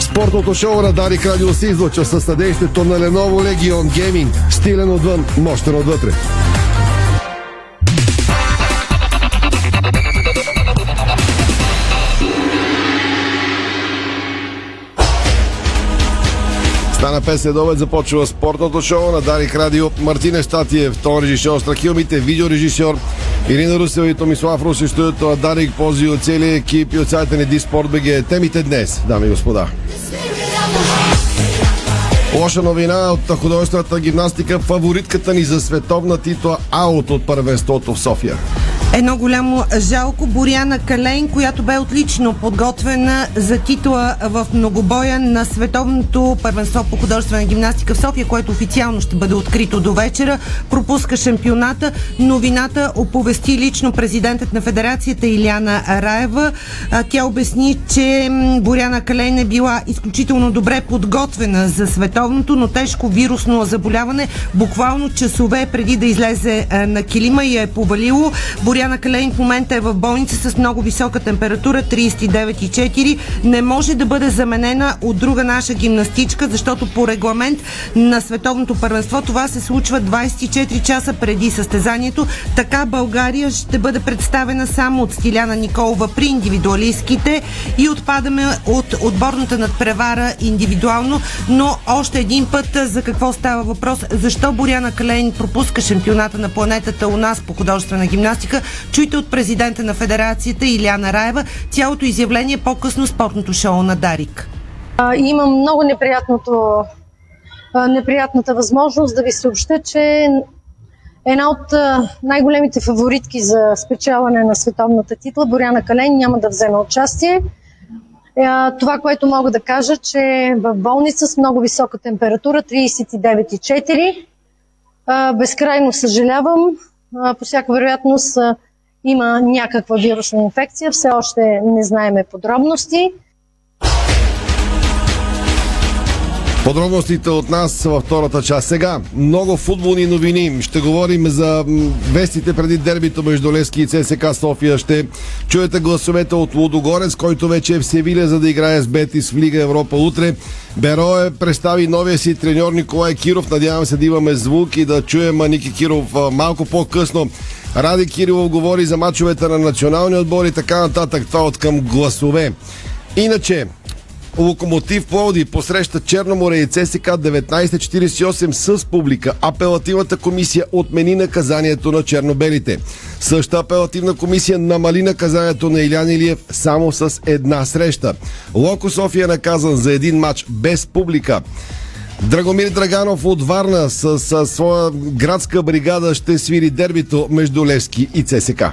Спортното шоу на Дарик Радио се излъчва със съдействието на Lenovo Legion Gaming. Стилен отвън, мощен отвътре. Стана 5 следобед, започва спортното шоу на Дарик Радио. Мартина Штатиев, тон режисьор, Страхилмите, видеорежисьор, Ирина Русева и Томислав Руси, на Дарик Пози от целия екип и от сайта ни Диспорт БГ. Темите днес, дами и господа. Лоша новина от художествената гимнастика. Фаворитката ни за световна титла аут от първенството в София. Едно голямо жалко. Боряна Калейн, която бе отлично подготвена за титла в многобоя на световното първенство по художествена гимнастика в София, което официално ще бъде открито до вечера. Пропуска шампионата. Новината оповести лично президентът на федерацията Иляна Раева. Тя обясни, че Боряна Калейн е била изключително добре подготвена за световното, но тежко вирусно заболяване. Буквално часове преди да излезе на килима и е повалило. Боряна Калейн в момента е в болница с много висока температура 39,4. Не може да бъде заменена от друга наша гимнастичка, защото по регламент на световното първенство това се случва 24 часа преди състезанието. Така България ще бъде представена само от Стиляна Николова при индивидуалистките и отпадаме от отборната надпревара индивидуално, но още един път за какво става въпрос, защо Боряна Калейн пропуска шампионата на планетата у нас по художествена гимнастика, Чуйте от президента на федерацията Иляна Раева цялото изявление по-късно спортното шоу на Дарик. А, имам много неприятното, а, неприятната възможност да ви съобща, че една от най-големите фаворитки за спечелване на световната титла, Боряна Кален, няма да вземе участие. Това, което мога да кажа, че в болница с много висока температура, 39,4. Безкрайно съжалявам. По всяка вероятност има някаква вирусна инфекция. Все още не знаеме подробности. Подробностите от нас във втората част. Сега, много футболни новини. Ще говорим за вестите преди дербито между Лески и ЦСК София. Ще чуете гласовете от Лудогорец, който вече е в Севиля, за да играе с Бетис в Лига Европа утре. Берое представи новия си треньор Николай Киров. Надявам се да имаме звук и да чуем Ники Киров малко по-късно. Ради Кирилов говори за мачовете на националния отбор и така нататък. Това от към гласове. Иначе, Локомотив Плоди посреща Черноморе и ЦСК 1948 с публика. Апелативната комисия отмени наказанието на чернобелите. Същата апелативна комисия намали наказанието на Илян Илиев само с една среща. Локо София е наказан за един матч без публика. Драгомир Драганов от Варна с, с своя градска бригада ще свири дербито между Левски и ЦСК.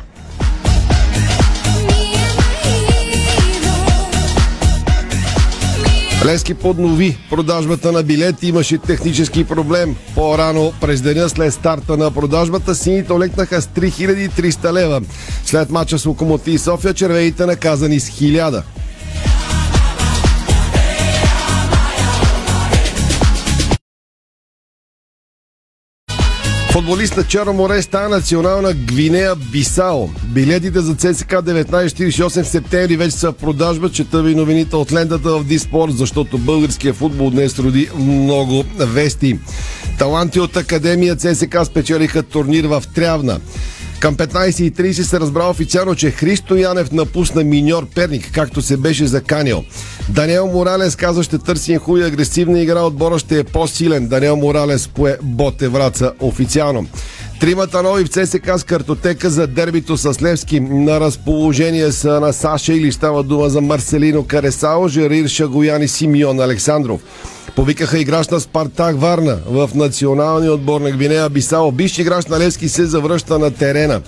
Лески поднови продажбата на билети. Имаше технически проблем. По-рано през деня след старта на продажбата сините олекнаха с 3300 лева. След мача с Локомотив София червеите наказани с 1000. Футболист на Черно море стана национална Гвинея Бисао. Билетите за ЦСК 1948 в септември вече са в продажба. Чета ви новините от лентата в Диспорт, защото българския футбол днес роди много вести. Таланти от Академия ЦСК спечелиха турнир в Трявна. Към 15.30 се разбра официално, че Христо Янев напусна миньор Перник, както се беше заканил. Даниел Моралес казва, ще търси хуй агресивна игра, отбора ще е по-силен. Даниел Моралес пое Боте официално. Тримата нови в ЦСК с картотека за дербито с Левски на разположение са на Саша или става дума за Марселино Каресао, Жерир Шагоян и Симеон Александров. Повикаха играч на Спартак Варна в националния отбор на Гвинея Бисао. Биш играч на Левски се завръща на терена.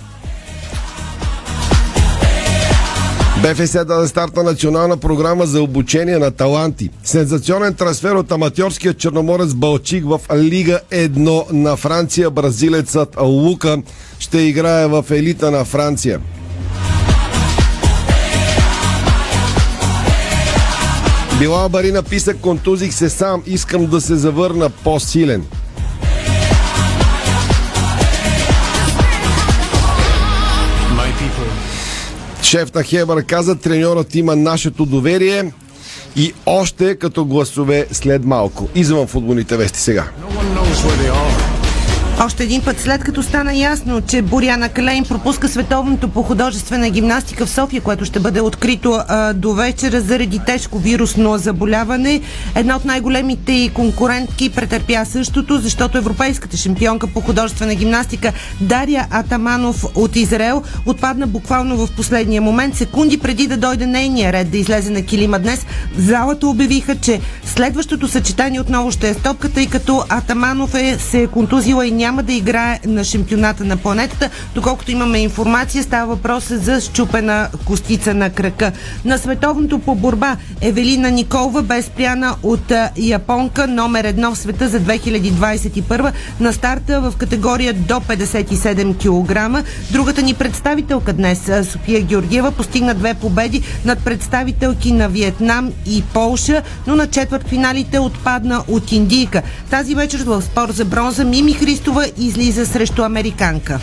БФС даде старт на национална програма за обучение на таланти. Сензационен трансфер от аматьорския черноморец Балчик в Лига 1 на Франция. Бразилецът Лука ще играе в елита на Франция. Била Бари написа контузих се сам, искам да се завърна по-силен. Шеф на Хебър каза, треньорът има нашето доверие. и още като гласове след малко. Извън футболните вести сега. Още един път, след като стана ясно, че Боряна Калейн пропуска световното по художествена гимнастика в София, което ще бъде открито а, до вечера заради тежко вирусно заболяване, една от най-големите и конкурентки претърпя същото, защото европейската шампионка по художествена гимнастика Дария Атаманов от Израел отпадна буквално в последния момент, секунди преди да дойде нейния ред да излезе на килима днес. В залата обявиха, че следващото съчетание отново ще е стопката, тъй като Атаманов е, се е контузила и няма няма да играе на шампионата на планетата. Доколкото имаме информация, става въпрос за щупена костица на крака. На световното по борба Евелина Николова бе спряна от японка номер едно в света за 2021 на старта в категория до 57 кг. Другата ни представителка днес, София Георгиева, постигна две победи над представителки на Виетнам и Полша, но на четвърт финалите отпадна от Индийка. Тази вечер в спор за бронза Мими Христова Петрова излиза срещу американка.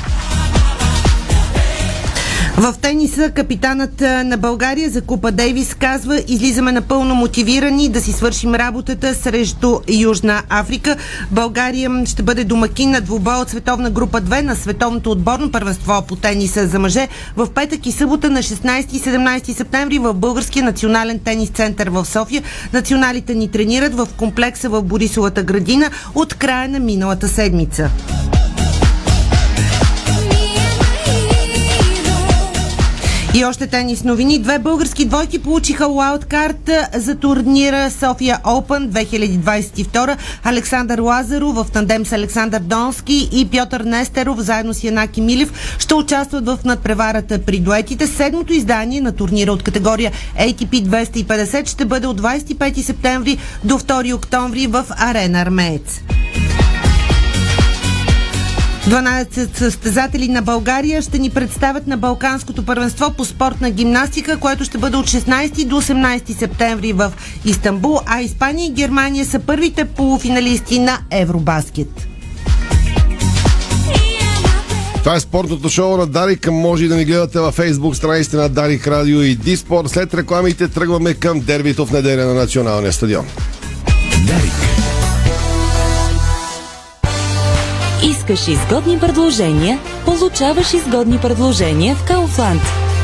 В тениса капитанът на България за Купа Дейвис казва излизаме напълно мотивирани да си свършим работата срещу Южна Африка. България ще бъде домакин на двубой от световна група 2 на световното отборно първенство по тениса за мъже в петък и събота на 16 и 17 септември в Българския национален тенис център в София. Националите ни тренират в комплекса в Борисовата градина от края на миналата седмица. И още тенис новини. Две български двойки получиха лаудкарт за турнира София Open 2022. Александър Лазаров в тандем с Александър Донски и Пьотър Нестеров заедно с Янаки Милев ще участват в надпреварата при дуетите. Седмото издание на турнира от категория ATP 250 ще бъде от 25 септември до 2 октомври в Арена Армеец. 12 състезатели на България ще ни представят на Балканското първенство по спортна гимнастика, което ще бъде от 16 до 18 септември в Истанбул, а Испания и Германия са първите полуфиналисти на Евробаскет. Това е спортното шоу на Дарик. Може и да ни гледате във фейсбук страниците на Дарик Радио и Диспорт. След рекламите тръгваме към дербито в неделя на националния стадион. Дарик. Искаш изгодни предложения? Получаваш изгодни предложения в Кауфланд.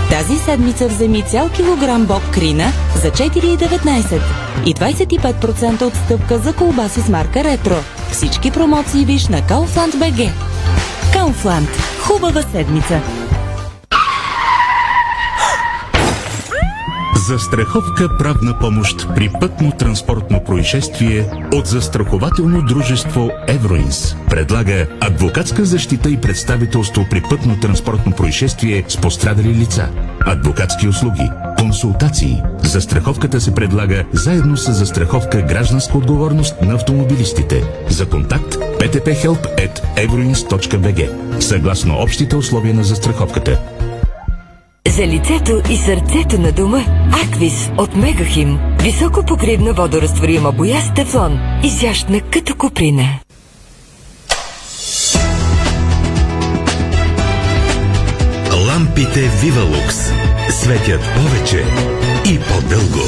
Тази седмица вземи цял килограм боб крина за 4,19 и 25% отстъпка за колбаси с марка Ретро. Всички промоции виж на Kaufland BG. Kaufland. Хубава седмица! Застраховка правна помощ при пътно-транспортно происшествие от застрахователно дружество Евроинс. Предлага адвокатска защита и представителство при пътно-транспортно происшествие с пострадали лица. Адвокатски услуги, консултации. Застраховката се предлага заедно с застраховка гражданска отговорност на автомобилистите. За контакт ptphelp.euroins.bg Съгласно общите условия на застраховката. За лицето и сърцето на дома Аквис от Мегахим. Високо покривна водорастворима боя с тефлон. Изящна като куприна. Лампите Вивалукс светят повече и по-дълго.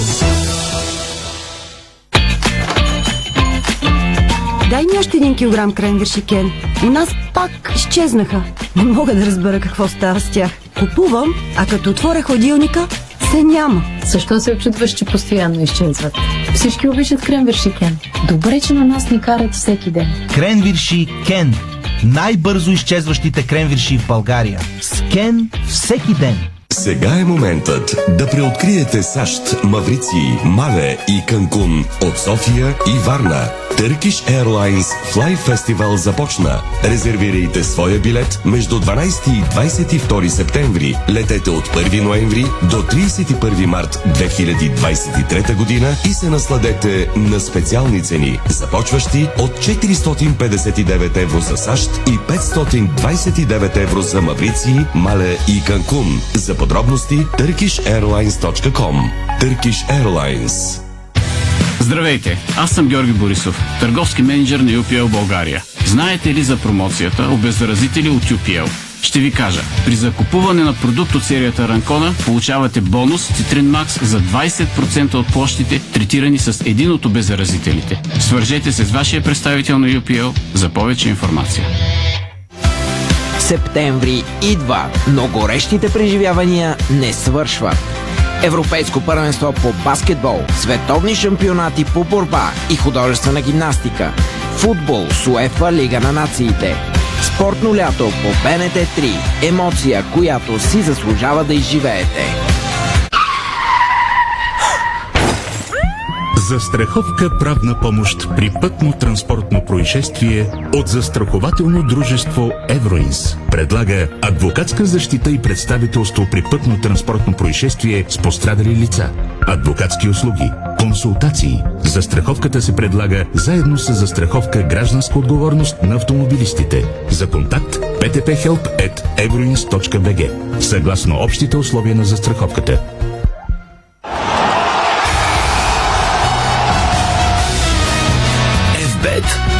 Дай ми още един килограм кренвирши, Кен. У нас пак изчезнаха. Не мога да разбера какво става с тях. Купувам, а като отворя ходилника, се няма. Защо се очудваш, че постоянно изчезват? Всички обичат кренвирши Кен. Добре, че на нас ни карат всеки ден. Кренвирши Кен. Най-бързо изчезващите кренвирши в България. С Кен всеки ден. Сега е моментът да преоткриете САЩ, Маврици, Мале и Канкун от София и Варна. Turkish Airlines Fly Festival започна. Резервирайте своя билет между 12 и 22 септември. Летете от 1 ноември до 31 март 2023 година и се насладете на специални цени, започващи от 459 евро за САЩ и 529 евро за Маврици, Мале и Канкун. За подробности turkishairlines.com Turkish Airlines Здравейте, аз съм Георги Борисов, търговски менеджер на UPL България. Знаете ли за промоцията Обеззаразители от UPL? Ще ви кажа. При закупуване на продукт от серията Ранкона получавате бонус Citrин Max за 20% от площите, третирани с един от обеззаразителите. Свържете се с вашия представител на UPL за повече информация. Септември идва, но горещите преживявания не свършват. Европейско първенство по баскетбол, световни шампионати по борба и художествена гимнастика, футбол с УЕФА Лига на нациите, спортно лято по БНТ 3, емоция, която си заслужава да изживеете. Застраховка правна помощ при пътно-транспортно происшествие от застрахователно дружество Евроинс. Предлага адвокатска защита и представителство при пътно-транспортно происшествие с пострадали лица. Адвокатски услуги, консултации. Застраховката се предлага заедно с застраховка гражданска отговорност на автомобилистите. За контакт ptphelp.euroins.bg Съгласно общите условия на застраховката.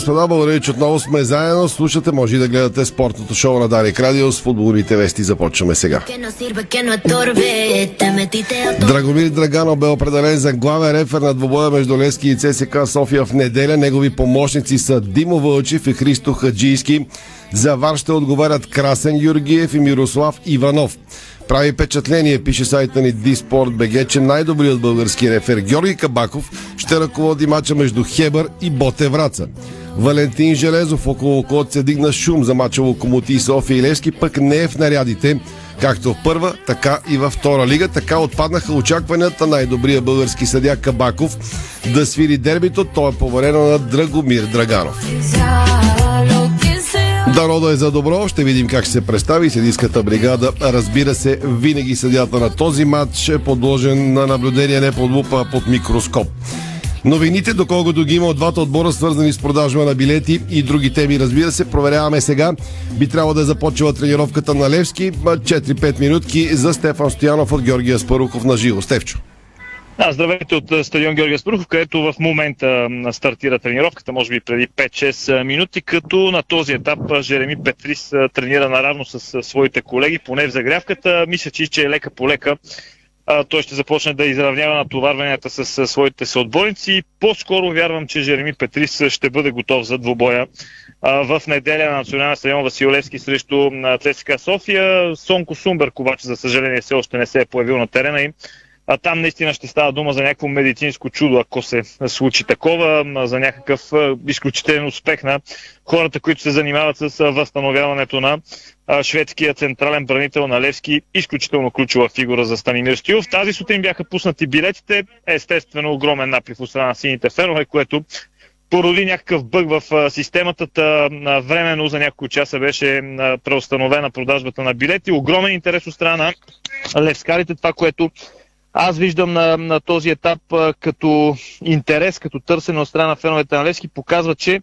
Господа, благодаря, че отново сме заедно. Слушате, може и да гледате спортното шоу на Дарик Радио с футболните вести. Започваме сега. Драгомир Драганов бе определен за главен рефер на двобоя между Лески и ЦСК София в неделя. Негови помощници са Димо Вълчев и Христо Хаджийски. За вар ще отговарят Красен Юргиев и Мирослав Иванов. Прави впечатление, пише сайта ни БГ, че най-добрият български рефер Георги Кабаков ще ръководи мача между Хебър и Боте Враца. Валентин Железов, около когото се дигна шум за мача Локомоти София и Левски, пък не е в нарядите, както в първа, така и във втора лига. Така отпаднаха очакванията най-добрия български съдя Кабаков да свири дербито. То е поверено на Драгомир Драганов. Дано да е за добро. Ще видим как ще се представи съдийската бригада. Разбира се, винаги съдята на този матч е подложен на наблюдение не под лупа, а под микроскоп. Новините, доколкото ги има от двата отбора, свързани с продажба на билети и други теми, разбира се, проверяваме сега. Би трябвало да е започва тренировката на Левски. 4-5 минутки за Стефан Стоянов от Георгия Спарухов на живо. Стевчо. Да, здравейте от стадион Георгия Спрухов, където в момента стартира тренировката, може би преди 5-6 минути, като на този етап Жереми Петрис тренира наравно с своите колеги, поне в загрявката. Мисля, че е лека по лека. Той ще започне да изравнява натоварванията с своите съотборници. По-скоро вярвам, че Жереми Петрис ще бъде готов за двубоя в неделя на националния стадион Василевски срещу ЦСКА София. Сонко Сумберг обаче, за съжаление, все още не се е появил на терена им. А там наистина ще става дума за някакво медицинско чудо, ако се случи такова, за някакъв изключителен успех на хората, които се занимават с възстановяването на шведския централен бранител на Левски, изключително ключова фигура за Станимир Стилов. Тази сутрин бяха пуснати билетите, естествено огромен наплив от страна на сините фенове, което породи някакъв бъг в системата. Временно за няколко часа беше преустановена продажбата на билети. Огромен интерес от страна на левскарите. Това, което аз виждам на, на този етап а, като интерес, като търсене от страна на феновете на Левски, показва, че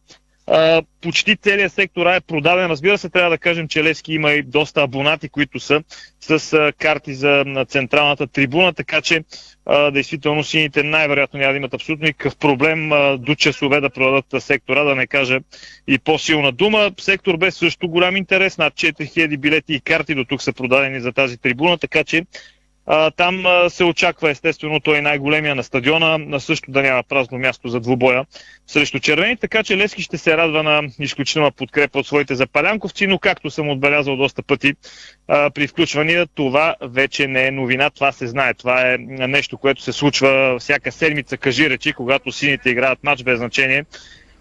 а, почти целият сектор е продаден. Разбира се, трябва да кажем, че Левски има и доста абонати, които са с а, карти за на централната трибуна, така че а, действително сините най-вероятно няма да имат абсолютно никакъв проблем а, до часове да продадат сектора, да не кажа и по-силна дума. Сектор без също голям интерес, над 4000 билети и карти до тук са продадени за тази трибуна, така че там се очаква естествено той е най-големия на стадиона, на също да няма празно място за двубоя срещу червени, така че Лески ще се радва на изключителна подкрепа от своите запалянковци, но както съм отбелязал доста пъти при включвания, това вече не е новина, това се знае, това е нещо, което се случва всяка седмица, кажи речи, когато сините играят матч без значение.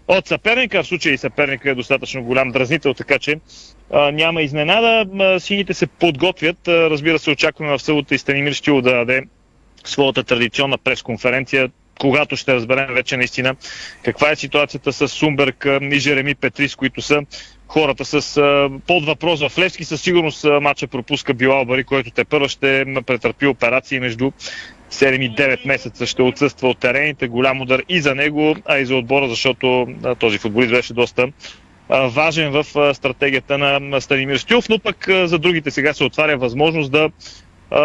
От съперника, в случай съперника е достатъчно голям дразнител, така че няма изненада. Сините се подготвят. Разбира се, очакваме в събота и Станимир Штило да даде своята традиционна пресконференция, когато ще разберем вече наистина каква е ситуацията с Сумберг и Жереми Петрис, които са хората с под въпрос в Левски. Със сигурност матча пропуска Билал Бари, който те първо ще претърпи операции между 7-9 месеца ще отсъства от терените. Голям удар и за него, а и за отбора, защото този футболист беше доста важен в стратегията на Станимир Стюлов, но пък за другите сега се отваря възможност да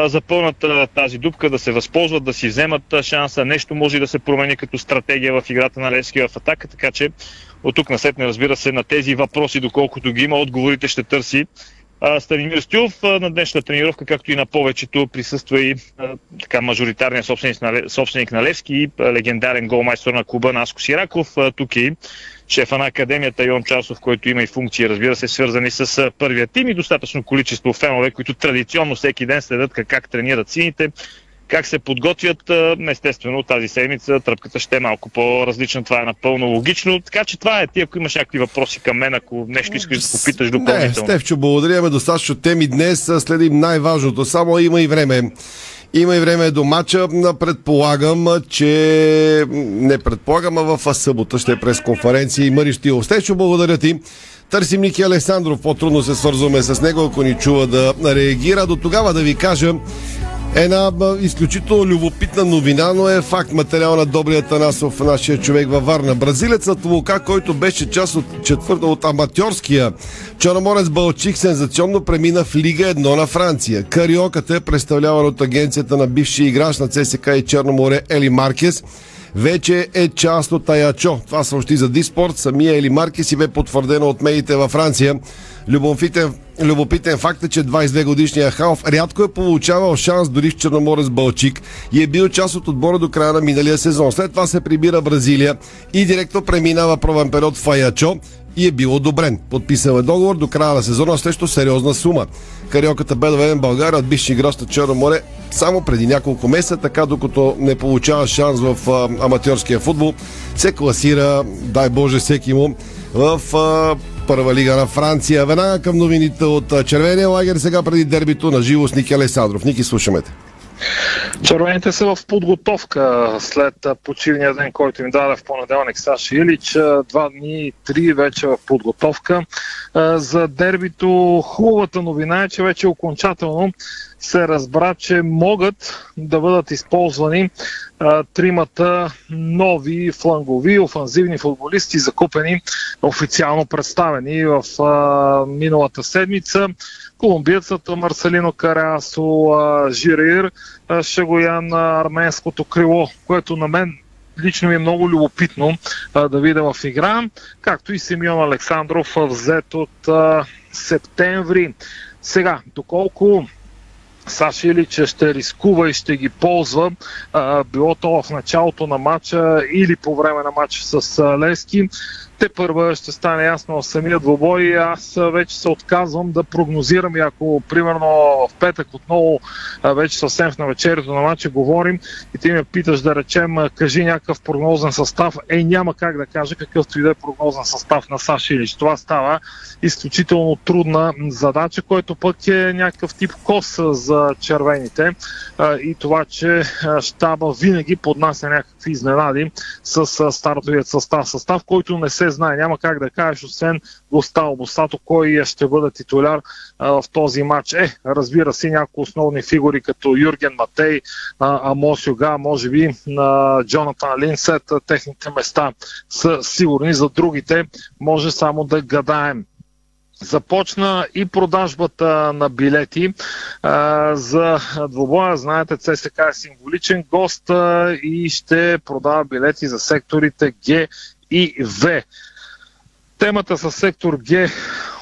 запълнат тази дупка, да се възползват, да си вземат шанса. Нещо може да се промени като стратегия в играта на Левски в атака, така че от тук насетне, разбира се, на тези въпроси, доколкото ги има, отговорите ще търси Станимир Стюлов а, на днешната тренировка, както и на повечето присъства и така мажоритарният собственик на, собственик на Левски легендарен голмайстор на клуба Наско Сираков. Тук е шефа на академията Йон Часов, който има и функции, разбира се, свързани с първия тим и достатъчно количество фенове, които традиционно всеки ден следят как, как тренират сините как се подготвят. Естествено, тази седмица тръпката ще е малко по-различна. Това е напълно логично. Така че това е. Ти, ако имаш някакви въпроси към мен, ако нещо искаш да попиташ Не, допълнително. Стевчо, благодаряме достатъчно теми днес. Следим най-важното. Само има и време. Има и време до матча. Предполагам, че... Не предполагам, а в събота ще е пресконференция и Мари Штилов. Стевчо, благодаря ти. Търсим Ники Александров. По-трудно се свързваме с него, ако ни чува да реагира. До тогава да ви кажа, Една изключително любопитна новина, но е факт материал на добрия Танасов, нашия човек във Варна. Бразилецът Лука, който беше част от четвърта от аматьорския Черноморец Балчик, сензационно премина в Лига 1 на Франция. Кариоката е представлявана от агенцията на бивши играч на ЦСК и Черноморе Ели Маркес вече е част от Аячо. Това съобщи за Диспорт. Самия Ели Маркес и бе потвърдено от медиите във Франция. Любопитен, любопитен факт е, че 22 годишният Халф рядко е получавал шанс дори в Черноморец Балчик и е бил част от отбора до края на миналия сезон. След това се прибира Бразилия и директно преминава пробен период в Аячо и е бил одобрен. Подписал е договор до края на сезона срещу сериозна сума. Кариоката бе доведен България от бивши играч на Черно море само преди няколко месеца, така докато не получава шанс в а, аматьорския футбол, се класира, дай Боже всеки му, в а, първа лига на Франция. Веднага към новините от червения лагер, сега преди дербито на живо с Ники Александров. Ники, слушаме те. Червените са в подготовка след почивния ден, който им даде в понеделник Саша Илич. Два дни, три вече в подготовка. За дербито хубавата новина е, че вече окончателно се разбра, че могат да бъдат използвани а, тримата нови флангови офанзивни футболисти, закупени официално представени в а, миналата седмица. Колумбиецът Марселино Карасо Жирир а, ще го я на арменското крило, което на мен лично ми е много любопитно а, да видя в игра, както и Симеон Александров взет от а, септември. Сега, доколко Саши Илич ще рискува и ще ги ползва, било то в началото на матча или по време на матча с Лески. Те първа ще стане ясно в самия двобой. Аз вече се отказвам да прогнозирам и ако примерно в петък отново вече съвсем в навечерието на матча говорим и ти ме питаш да речем кажи някакъв прогнозен състав, е няма как да кажа какъвто и да е прогнозен състав на Саши Илич. Това става изключително трудна задача, който пък е някакъв тип кос за червените и това, че щаба винаги поднася някакви изненади с стартовият състав. Състав, който не се знае. Няма как да кажеш, освен Гоставо Босато, кой ще бъде титуляр в този матч. Е, разбира се, някои основни фигури, като Юрген Матей, Амос Юга, може би на Джонатан Линсет, техните места са сигурни. За другите може само да гадаем започна и продажбата на билети а, за двобоя. Знаете, ЦСК е символичен гост а, и ще продава билети за секторите Г и В. Темата с сектор Г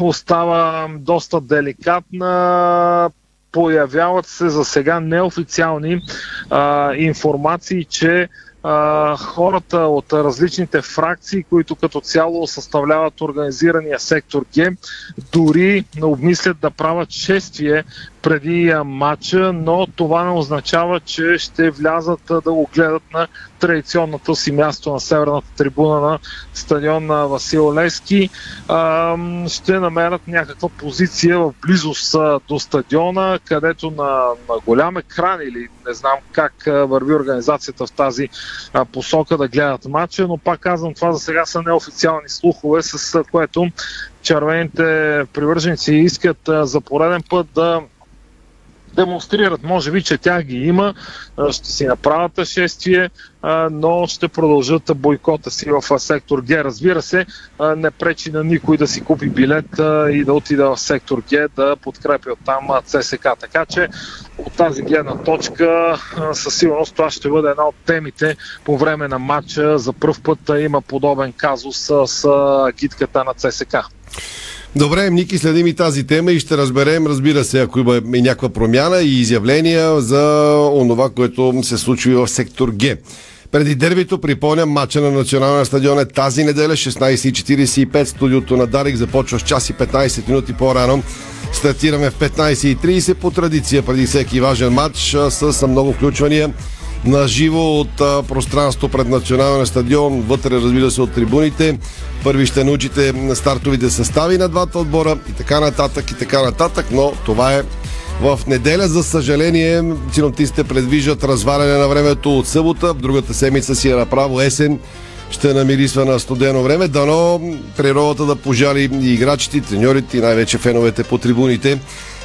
остава доста деликатна. Появяват се за сега неофициални а, информации, че а, хората от различните фракции, които като цяло съставляват организирания сектор Г, дори не обмислят да правят шествие преди матча, но това не означава, че ще влязат да го гледат на традиционното си място на северната трибуна на стадион на Васил Левски. А, ще намерят някаква позиция в близост до стадиона, където на, на голям екран или не знам как върви организацията в тази посока да гледат матча, но пак казвам, това за сега са неофициални слухове, с което червените привърженици искат за пореден път да демонстрират, може би, че тя ги има, ще си направят шествие, но ще продължат бойкота си в сектор Г. Разбира се, не пречи на никой да си купи билет и да отида в сектор Г да подкрепи оттам ЦСК. Така че от тази гледна точка със сигурност това ще бъде една от темите по време на матча. За първ път има подобен казус с гидката на ЦСК. Добре, Ники, следим и тази тема и ще разберем, разбира се, ако има и някаква промяна и изявления за онова, което се случи в сектор Г. Преди дербито припомням матча на националния стадион е тази неделя 16.45. Студиото на Дарик започва с час и 15 минути по-рано. Стартираме в 15.30 по традиция преди всеки важен матч с много включвания на живо от а, пространство пред националния стадион, вътре разбира се от трибуните. Първи ще научите на стартовите състави на двата отбора и така нататък и така нататък, но това е в неделя, за съжаление, синоптистите предвиждат разваляне на времето от събота. Другата седмица си е направо есен. Ще намирисва на студено време. Дано природата да пожали и играчите, и треньорите, и най-вече феновете по трибуните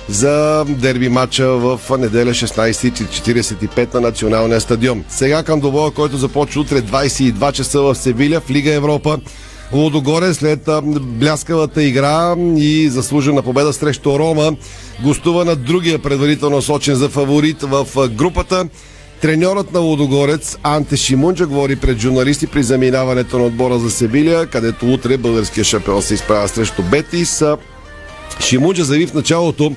за дерби матча в неделя 16.45 на националния стадион. Сега към добоя, който започва утре 22 часа в Севиля в Лига Европа. Лодогоре след бляскавата игра и заслужена победа срещу Рома гостува на другия предварително сочен за фаворит в групата. Треньорът на Лодогорец Анте Шимунджа говори пред журналисти при заминаването на отбора за Севилия, където утре българския шампион се изправя срещу Бетис. Шимунджа заяви в началото,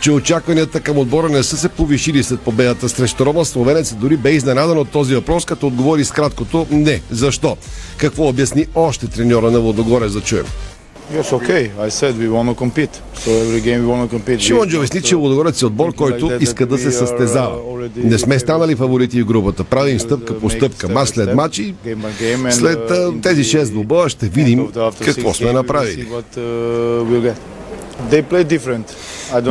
че очакванията към отбора не са се повишили след победата срещу Рома. Словенец дори бе изненадан от този въпрос, като отговори с краткото не. Защо? Какво обясни още треньора на Водогоре за чуем? Yes, okay. I said we want to compete. So every game we want to compete. Шимон обясни, че Лудогорец е отбор, който иска да се състезава. Не сме станали фаворити в групата. Правим стъпка по стъпка, мач след мач и след тези 6 двубоя ще видим какво сме направили.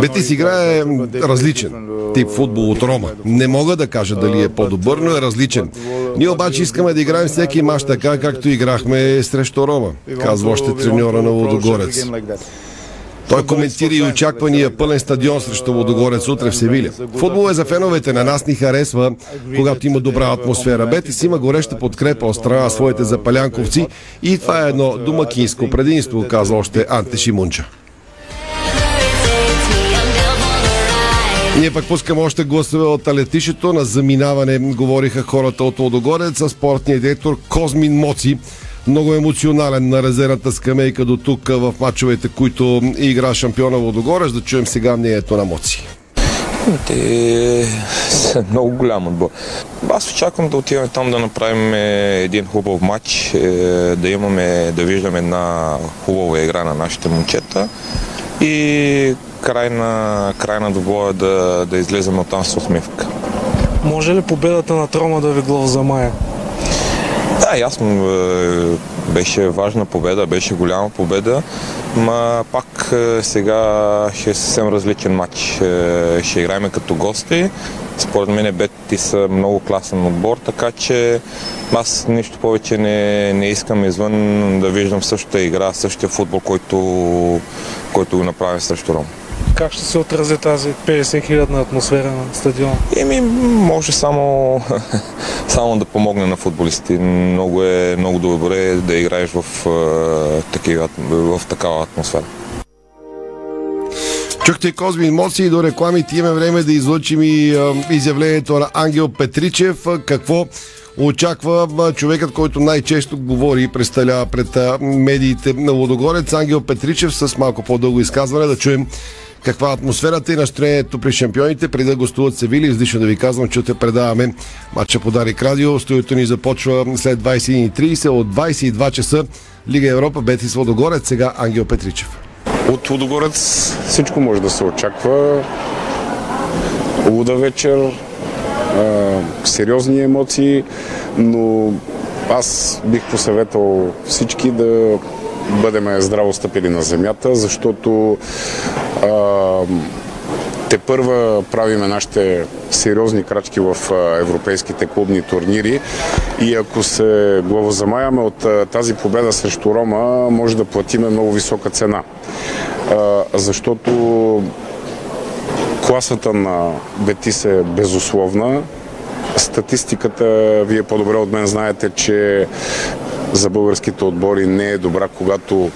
Бетис играе различен тип футбол от Рома. Не мога да кажа дали е по-добър, но е различен. Ние обаче искаме да играем всеки мач така, както играхме срещу Рома, казва още треньора на Лодогорец. Той коментира и очаквания пълен стадион срещу Водогорец утре в Севиля. Футбол е за феновете. На нас ни харесва, когато има добра атмосфера. Бетис има гореща подкрепа от страна на своите запалянковци и това е едно домакинско предимство, казва още Анте Шимунча. Ние пък пускаме още гласове от летището. На заминаване говориха хората от Лодогорец, а спортният директор Козмин Моци много емоционален на резервната скамейка до тук в мачовете, които игра шампиона Водогорец. Да чуем сега мнението на Моци. Те са много голям отбор. Аз очаквам да отиваме там да направим един хубав матч, е, да имаме, да виждаме една хубава игра на нашите момчета и край на, край на двобоя да, да излезем от там с усмивка. Може ли победата на Трома да ви глав за Мая? Да, ясно. Е, беше важна победа, беше голяма победа, ма пак е, сега ще е съвсем различен матч. Е, ще играем като гости. Според мен Бети са много класен отбор, така че аз нищо повече не, не искам извън да виждам същата игра, същия футбол, който, който го направим срещу Ром. Как ще се отрази тази 50 хилядна атмосфера на стадиона? Еми, може само, само да помогне на футболисти. Много е много добре да играеш в, в такава атмосфера. Чухте Козми емоции до рекламите. Имаме време да излъчим и а, изявлението на Ангел Петричев. Какво очаква човекът, който най-често говори и представлява пред медиите на Лодогорец, Ангел Петричев, с малко по-дълго изказване. Да чуем каква атмосферата и настроението при шампионите. Преди да гостуват Севили, излишно да ви казвам, че те предаваме матча по Дарик Радио. Стоито ни започва след 21.30 от 22 часа Лига Европа, Бетис Водогорец, сега Ангел Петричев. От Водогорец всичко може да се очаква. Луда вечер, сериозни емоции, но аз бих посъветвал всички да бъдем здраво стъпили на земята, защото а, те първа правиме нашите сериозни крачки в европейските клубни турнири и ако се главозамаяме от тази победа срещу Рома, може да платиме много висока цена. Защото Класата на Бетис е безусловна. Статистиката, вие по-добре от мен знаете, че за българските отбори не е добра, когато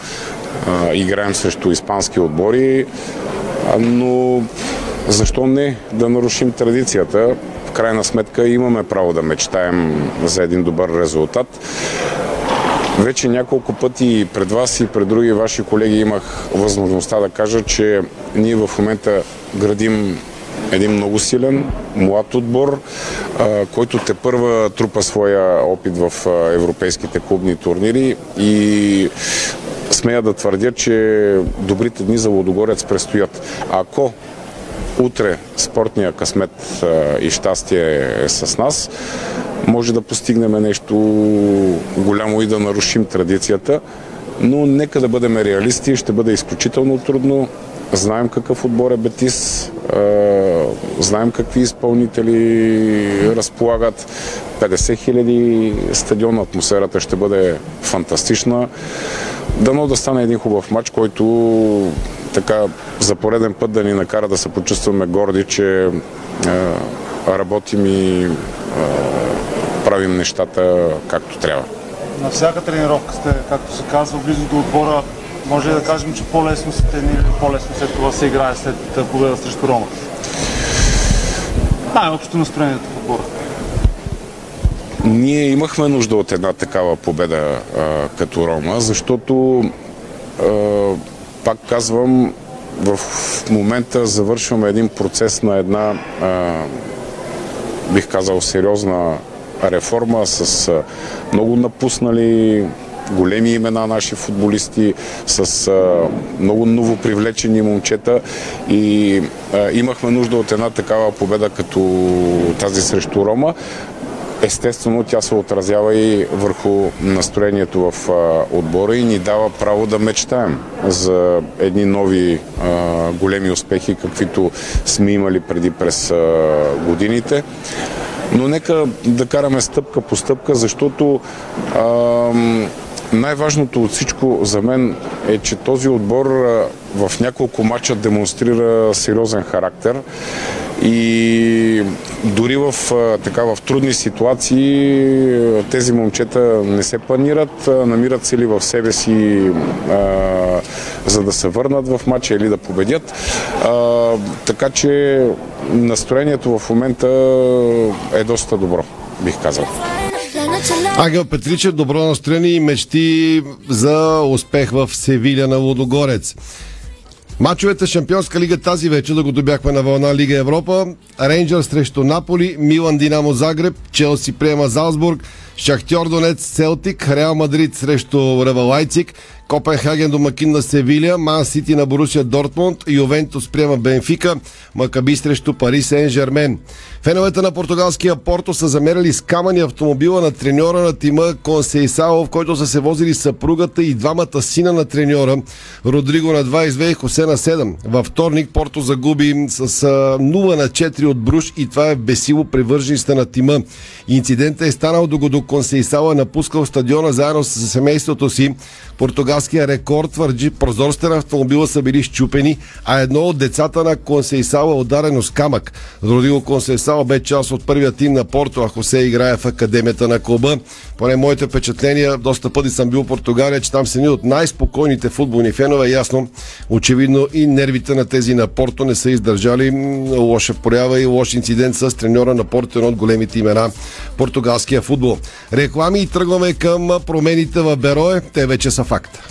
а, играем срещу испански отбори, но защо не да нарушим традицията? В крайна сметка имаме право да мечтаем за един добър резултат. Вече няколко пъти пред вас и пред други ваши колеги имах възможността да кажа, че ние в момента градим един много силен, млад отбор, който те първа трупа своя опит в европейските клубни турнири и смея да твърдя, че добрите дни за Лодогорец предстоят. Ако утре спортния късмет и щастие е с нас, може да постигнем нещо голямо и да нарушим традицията, но нека да бъдем реалисти, ще бъде изключително трудно. Знаем какъв отбор е Бетис, знаем какви изпълнители разполагат. 50 хиляди стадион, атмосферата ще бъде фантастична. Дано да стане един хубав матч, който така за пореден път да ни накара да се почувстваме горди, че работим и правим нещата както трябва. На всяка тренировка сте, както се казва, близо до отбора. Може да кажем, че по-лесно се тренира по-лесно след това се играе след победа срещу Рома? Най-общо настроението в отбора. Ние имахме нужда от една такава победа а, като Рома, защото а, пак казвам, в момента завършваме един процес на една, а, бих казал, сериозна реформа с много напуснали големи имена наши футболисти, с а, много ново привлечени момчета и а, имахме нужда от една такава победа като тази срещу Рома. Естествено, тя се отразява и върху настроението в а, отбора и ни дава право да мечтаем за едни нови а, големи успехи, каквито сме имали преди през а, годините. Но нека да караме стъпка по стъпка, защото а, най-важното от всичко за мен е, че този отбор в няколко мача демонстрира сериозен характер и дори в, така, в трудни ситуации тези момчета не се планират, намират сили в себе си а, за да се върнат в матча или да победят. А, така че настроението в момента е доста добро, бих казал. Ангел Петричев, добро настроение и мечти за успех в Севиля на Лодогорец. Мачовете Шампионска лига тази вечер да го добяхме на вълна Лига Европа. Рейнджър срещу Наполи, Милан Динамо Загреб, Челси приема Залсбург, Шахтьор Донец Селтик, Реал Мадрид срещу Рева Лайцик, Копенхаген домакин на Севиля, Ман Сити на Борусия Дортмунд, Ювентус приема Бенфика, Макаби срещу Пари Сен Жермен. Феновете на португалския Порто са замерили с камъни автомобила на треньора на тима Консейсао, в който са се возили съпругата и двамата сина на треньора, Родриго на 22 и Хосе на 7. Във вторник Порто загуби с 0 на 4 от Бруш и това е бесило привържеността на тима. Инцидентът е станал докато Консейсао е напускал стадиона заедно с семейството си. Португалския рекорд твърди, прозорците на автомобила са били щупени, а едно от децата на Консейсао е ударено с камък. Родриго Консейсао бе част от първия тим на Порто, а Хосе играе в академията на клуба. Поне моите впечатления, доста пъти съм бил в Португалия, че там са едни от най-спокойните футболни фенове. Ясно, очевидно и нервите на тези на Порто не са издържали лоша проява и лош инцидент с треньора на Порто, едно от големите имена португалския футбол. Реклами и тръгваме към промените в Берое. Те вече са факт.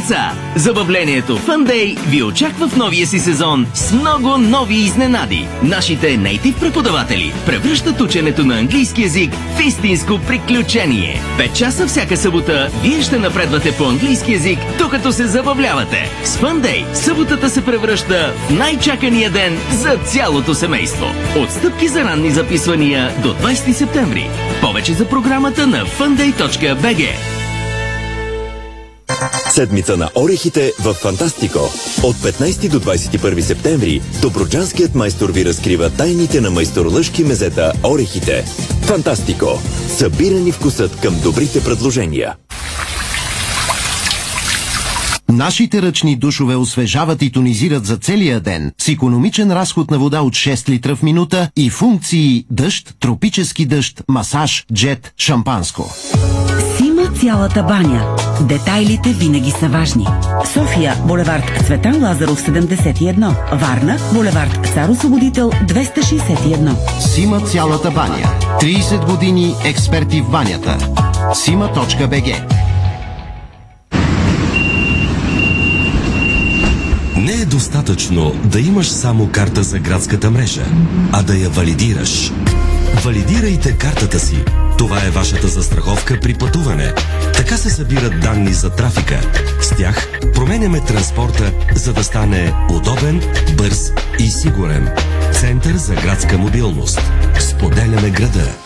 Деца, забавлението Fun Day ви очаква в новия си сезон с много нови изненади. Нашите нейтив преподаватели превръщат ученето на английски язик в истинско приключение. Пет часа всяка събота вие ще напредвате по английски язик, докато се забавлявате. С Fun Day съботата се превръща в най-чакания ден за цялото семейство. Отстъпки за ранни записвания до 20 септември. Повече за програмата на funday.bg. Седмица на орехите в Фантастико. От 15 до 21 септември Доброджанският майстор ви разкрива тайните на майстор лъжки мезета орехите. Фантастико. Събирани вкусът към добрите предложения. Нашите ръчни душове освежават и тонизират за целия ден с економичен разход на вода от 6 литра в минута и функции дъжд, тропически дъжд, масаж, джет, шампанско. Цялата баня. Детайлите винаги са важни. София, булевард Цветан Лазаров 71. Варна, булевард Цар Освободител 261. Сима цялата баня. 30 години експерти в банята. Сима.бг Не е достатъчно да имаш само карта за градската мрежа, а да я валидираш. Валидирайте картата си. Това е вашата застраховка при пътуване. Така се събират данни за трафика. С тях променяме транспорта, за да стане удобен, бърз и сигурен. Център за градска мобилност. Споделяме града.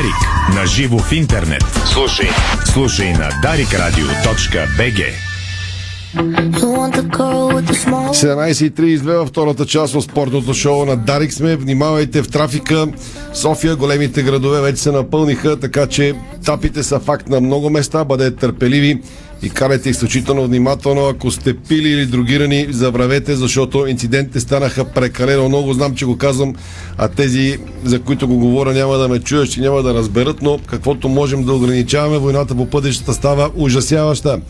Дарик. На живо в интернет. Слушай. Слушай на darikradio.bg 17.32 във втората част от спортното шоу на Дарик сме. Внимавайте в трафика. София, големите градове вече се напълниха, така че тапите са факт на много места. Бъдете търпеливи и карайте изключително внимателно. Ако сте пили или другирани, забравете, защото инцидентите станаха прекалено много. Знам, че го казвам, а тези, за които го говоря, няма да ме чуят, ще няма да разберат, но каквото можем да ограничаваме, войната по пътищата става ужасяваща.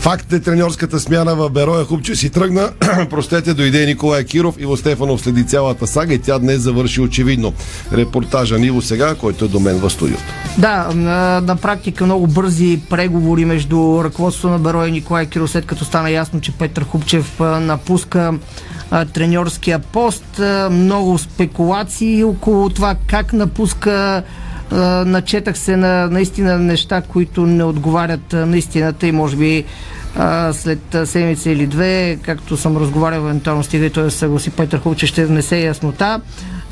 Факт е треньорската смяна в Бероя Хубче си тръгна. Простете, дойде Николай Киров. Иво Стефанов следи цялата сага и тя днес завърши очевидно. Репортажа Ниво сега, който е до мен в студиото. Да, на, на практика много бързи преговори между ръководството на Бероя и Николай Киров, след като стана ясно, че Петър Хубчев а, напуска треньорския пост. Много спекулации около това как напуска начетах се на наистина неща, които не отговарят на истината и може би а, след седмица или две, както съм разговарял, евентуално стига и той да се съгласи Петър Хуп, че ще внесе яснота.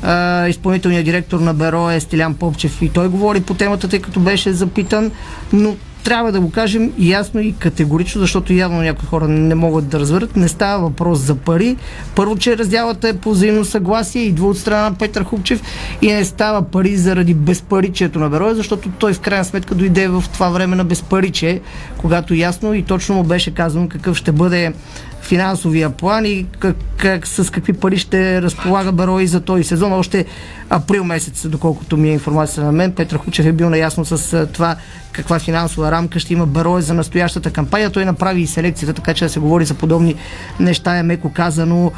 А, изпълнителният директор на Беро е Стилян Попчев и той говори по темата, тъй като беше запитан, но трябва да го кажем ясно и категорично, защото явно някои хора не могат да разберат. Не става въпрос за пари. Първо, че разделата е по взаимно съгласие, идва от страна на Петър Хупчев и не става пари заради безпаричието на Бероя, защото той в крайна сметка дойде в това време на безпаричие, когато ясно и точно му беше казано какъв ще бъде финансовия план и как, как, с какви пари ще разполага Барой за този сезон. Още април месец, доколкото ми е информация на мен, Петър Хучев е бил наясно с това каква финансова рамка ще има Барой за настоящата кампания. Той направи и селекцията, така че да се говори за подобни неща е меко казано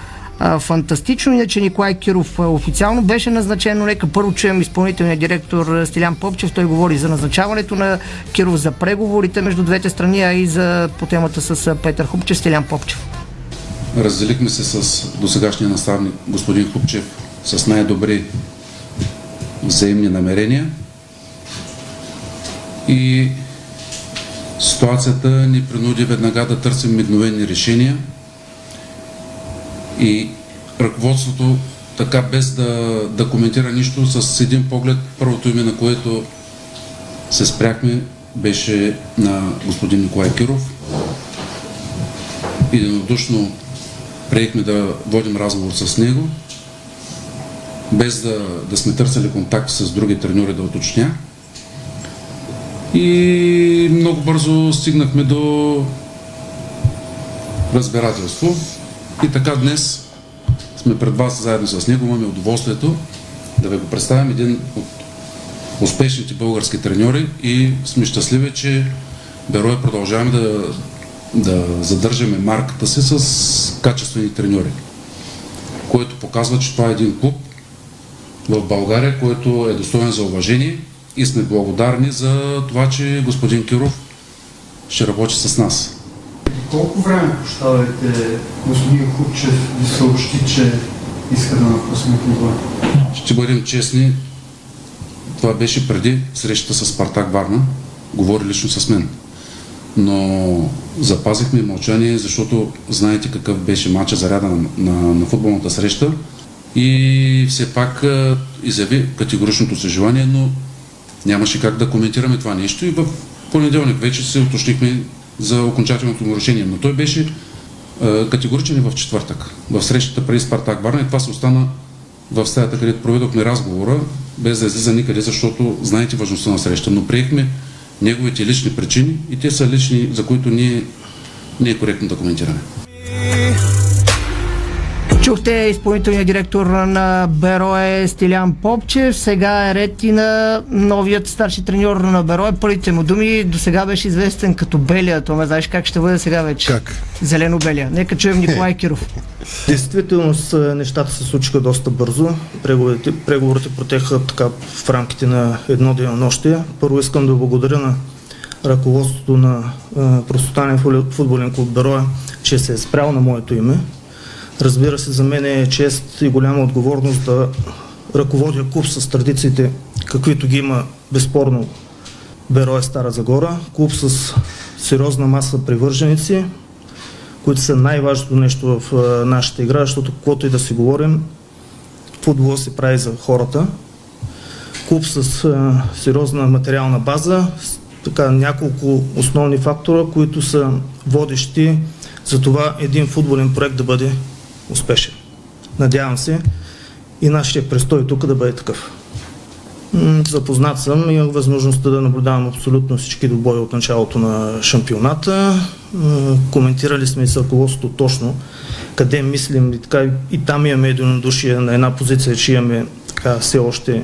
а, фантастично. Иначе Николай Киров официално беше назначен, но нека първо чуем изпълнителния директор Стилян Попчев. Той говори за назначаването на Киров, за преговорите между двете страни, а и за по темата с Петър Хупчев, Стилян Попчев. Разделихме се с досегашния наставник господин Хупчев с най-добри взаимни намерения и ситуацията ни принуди веднага да търсим мигновени решения и ръководството така без да, да коментира нищо с един поглед, първото име на което се спряхме беше на господин Николай Киров. Единодушно приехме да водим разговор с него, без да, да сме търсили контакт с други треньори да уточня. И много бързо стигнахме до разбирателство. И така днес сме пред вас заедно с него. Имаме удоволствието да ви го представим един от успешните български треньори и сме щастливи, че Берое продължаваме да, да задържаме марката си с качествени треньори, което показва, че това е един клуб в България, който е достоен за уважение и сме благодарни за това, че господин Киров ще работи с нас. Колко време, прощавайте, господин Хубчев ви съобщи, че иска да напусне клуба? Ще бъдем честни, това беше преди срещата с Спартак Варна, говори лично с мен. Но запазихме мълчание, защото знаете какъв беше матча заряда на, на, на футболната среща и все пак изяви категоричното си желание, но нямаше как да коментираме това нещо и в понеделник вече се уточнихме за окончателното му решение. Но той беше е, категоричен и в четвъртък, в срещата преди Спартак Варна и това се остана в стаята, където проведохме разговора, без да излиза никъде, защото знаете важността на среща. Но приехме неговите лични причини и те са лични, за които ние не е коректно да коментираме. Чухте изпълнителния директор на Берое Стилян Попчев. Сега е ред и на новият старши треньор на Берое. Първите му думи до сега беше известен като Белия. Томе, знаеш как ще бъде сега вече? Как? Зелено-белия. Нека чуем Николай Киров. Действително нещата се случиха доста бързо. Преговорите, преговорите протеха така в рамките на едно денонощие. Първо искам да благодаря на ръководството на Простотанен футболен клуб Бероя, че се е спрял на моето име. Разбира се, за мен е чест и голяма отговорност да ръководя клуб с традициите, каквито ги има безспорно Бероя Стара Загора. Клуб с сериозна маса привърженици, които са най-важното нещо в нашата игра, защото каквото и да си говорим, футбол се прави за хората. Клуб с а, сериозна материална база, с, така няколко основни фактора, които са водещи за това един футболен проект да бъде успешен. Надявам се и нашия престой тук да бъде такъв. Запознат съм, имах възможността да наблюдавам абсолютно всички добои от началото на шампионата. Коментирали сме с ръководството точно къде мислим и, така, и там имаме единодушие на една позиция, че имаме така, все още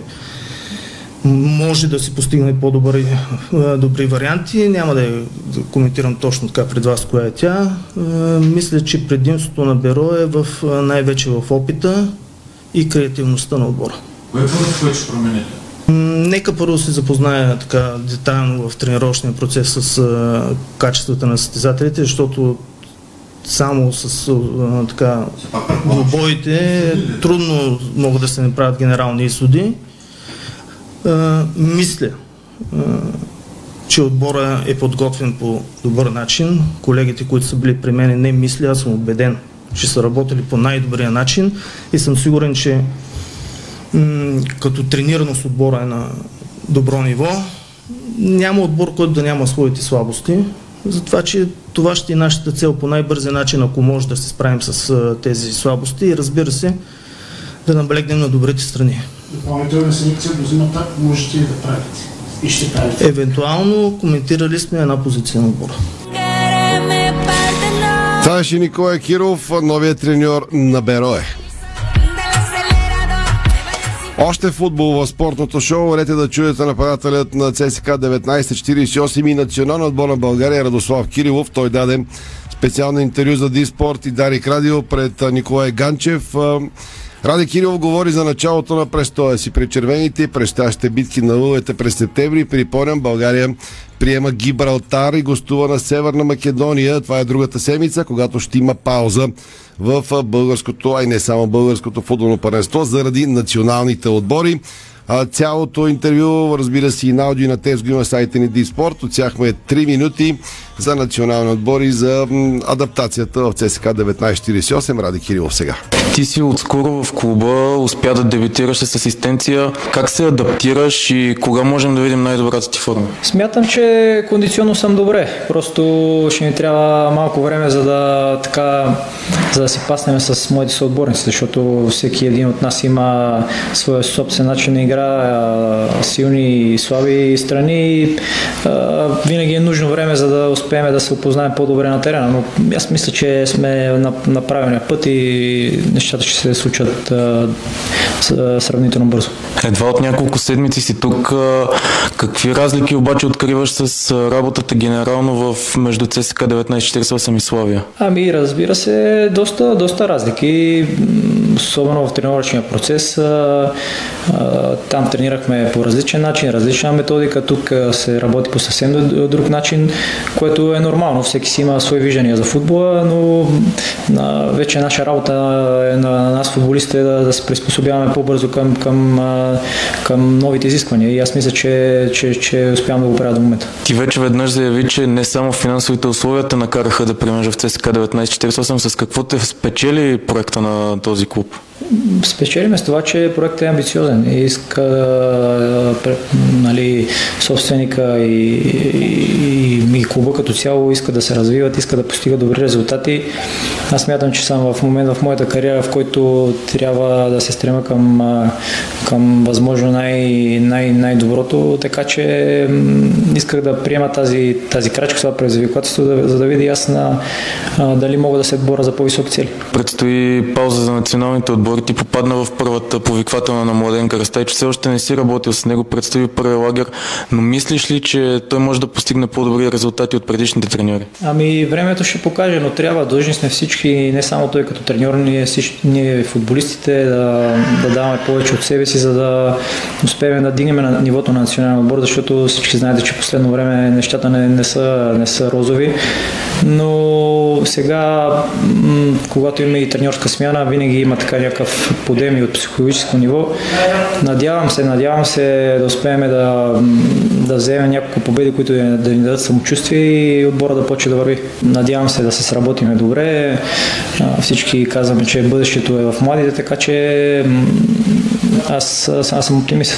може да си постигне по-добри добри варианти. Няма да, коментирам точно така пред вас коя е тя. Мисля, че предимството на Беро е в, най-вече в опита и креативността на отбора. Кое е първо, което ще промените? Нека първо се запозная така детайлно в тренировъчния процес с а, качествата на състезателите, защото само с а, така двубоите трудно могат да се направят генерални изсуди. А, мисля, а, че отбора е подготвен по добър начин. Колегите, които са били при мен, не мисля, аз съм убеден, че са работили по най-добрия начин и съм сигурен, че м- като тренираност отбора е на добро ниво. Няма отбор, който да няма своите слабости. Затова, че това ще е нашата цел по най-бързия начин, ако може да се справим с тези слабости и разбира се, да наблегнем на добрите страни. Допълнителна селекция до зимата можете да правите. И ще правите. Евентуално коментирали сме една позиция на отбора. Това беше Николай Киров, новият треньор на Берое. Още футбол в спортното шоу. Рете да чуете нападателят на ЦСК 1948 и национална отбор на България Радослав Кирилов. Той даде специално интервю за Диспорт и Дарик Радио пред Николай Ганчев. Ради Кирилов говори за началото на престоя си при червените и предстоящите битки на лъвете през септември. Припомням, България приема Гибралтар и гостува на Северна Македония. Това е другата седмица, когато ще има пауза в българското, а и не само българското футболно паренство, заради националните отбори. А, цялото интервю, разбира се, и на аудио и на текст го има сайта ни Диспорт. Отсяхме 3 минути за национални отбори за м, адаптацията в ЦСК 1948. Ради Кирилов сега. Ти си отскоро в клуба, успя да дебютираш с асистенция. Как се адаптираш и кога можем да видим най-добрата ти форма? Смятам, че кондиционно съм добре. Просто ще ми трябва малко време, за да, така, за да си паснем с моите съотборници, защото всеки един от нас има своя собствен начин на игра, силни и слаби страни. Винаги е нужно време, за да успеем да се опознаем по-добре на терена, но аз мисля, че сме на, на правилния път и нещата ще се случат сравнително бързо. Едва от няколко седмици си тук. Какви разлики обаче откриваш с работата генерално в между ЦСК 1948 и Славия? Ами, разбира се, доста, доста разлики, особено в тренировъчния процес. Там тренирахме по различен начин, различна методика, тук се работи по съвсем друг начин, което е нормално. Всеки си има свои виждания за футбола, но вече наша работа е на нас футболистите да, да се приспособяваме по-бързо към, към, към новите изисквания и аз мисля, че, че, че успявам да го правя до момента. Ти вече веднъж заяви, че не само финансовите условия те накараха да приемеш в ЦСКА 1948. С какво те спечели проекта на този клуб? Спечелиме с това, че проектът е амбициозен и иска нали, собственика и, и, и клуба като цяло иска да се развиват, иска да постига добри резултати. Аз смятам, че съм в момент в моята кариера, в който трябва да се стрема към, към възможно най, най, най-доброто, така че исках да приема тази, тази крачка, това предизвикателство, за да видя ясна дали мога да се боря за по-високи цели. Предстои пауза за националните отбори. Ти попадна в първата повиквателна на Младен Кръстай, че все още не си работил с него, предстои първия лагер, но мислиш ли, че той може да постигне по-добри резултати от предишните треньори? Ами времето ще покаже, но трябва, длъжни сме всички, не само той като треньор, ние, всички, ние футболистите да, да даваме повече от себе си, за да успеем да дигнем на нивото на националния отбор, защото всички знаете, че последно време нещата не, не, са, не са розови. Но сега, когато има и треньорска смяна, винаги има така някакъв подем и от психологическо ниво. Надявам се, надявам се да успеем да, да вземем няколко победи, които да ни дадат самочувствие и отбора да почне да върви. Надявам се да се сработиме добре. Всички казваме, че бъдещето е в младите, така че аз, аз, съм оптимист.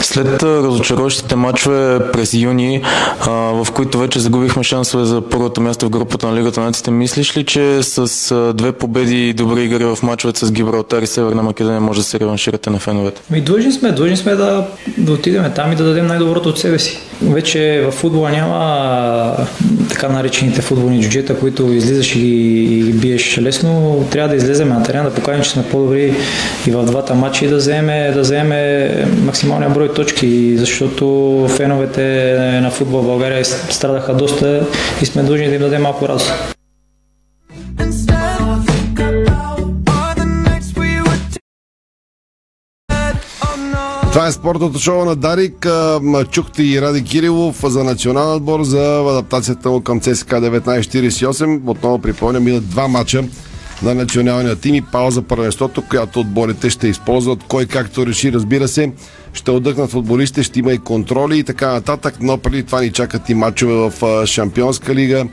След разочароващите матчове през юни, в които вече загубихме шансове за първото място в групата на Лигата на нациите, мислиш ли, че с две победи и добри игри в матчовете с Гибралтар и Северна Македония може да се реванширате на феновете? Ми длъжни сме, длъжни сме да, да отидем там и да дадем най-доброто от себе си. Вече в футбола няма така наречените футболни джуджета, които излизаш и ги биеш лесно. Трябва да излезем на терена, да покажем, че сме по-добри и в двата матча и да вземе, да вземе максималния брой точки, защото феновете на футбол в България страдаха доста и сме длъжни да им дадем малко радост. Това е спортното шоу на Дарик. Чухте и Ради Кирилов за национален отбор за адаптацията му към ЦСКА 1948. Отново припомням, има два мача на националния тим и пауза първенството, която отборите ще използват. Кой както реши, разбира се, ще отдъхнат футболистите, ще има и контроли и така нататък, но преди това ни чакат и матчове в Шампионска лига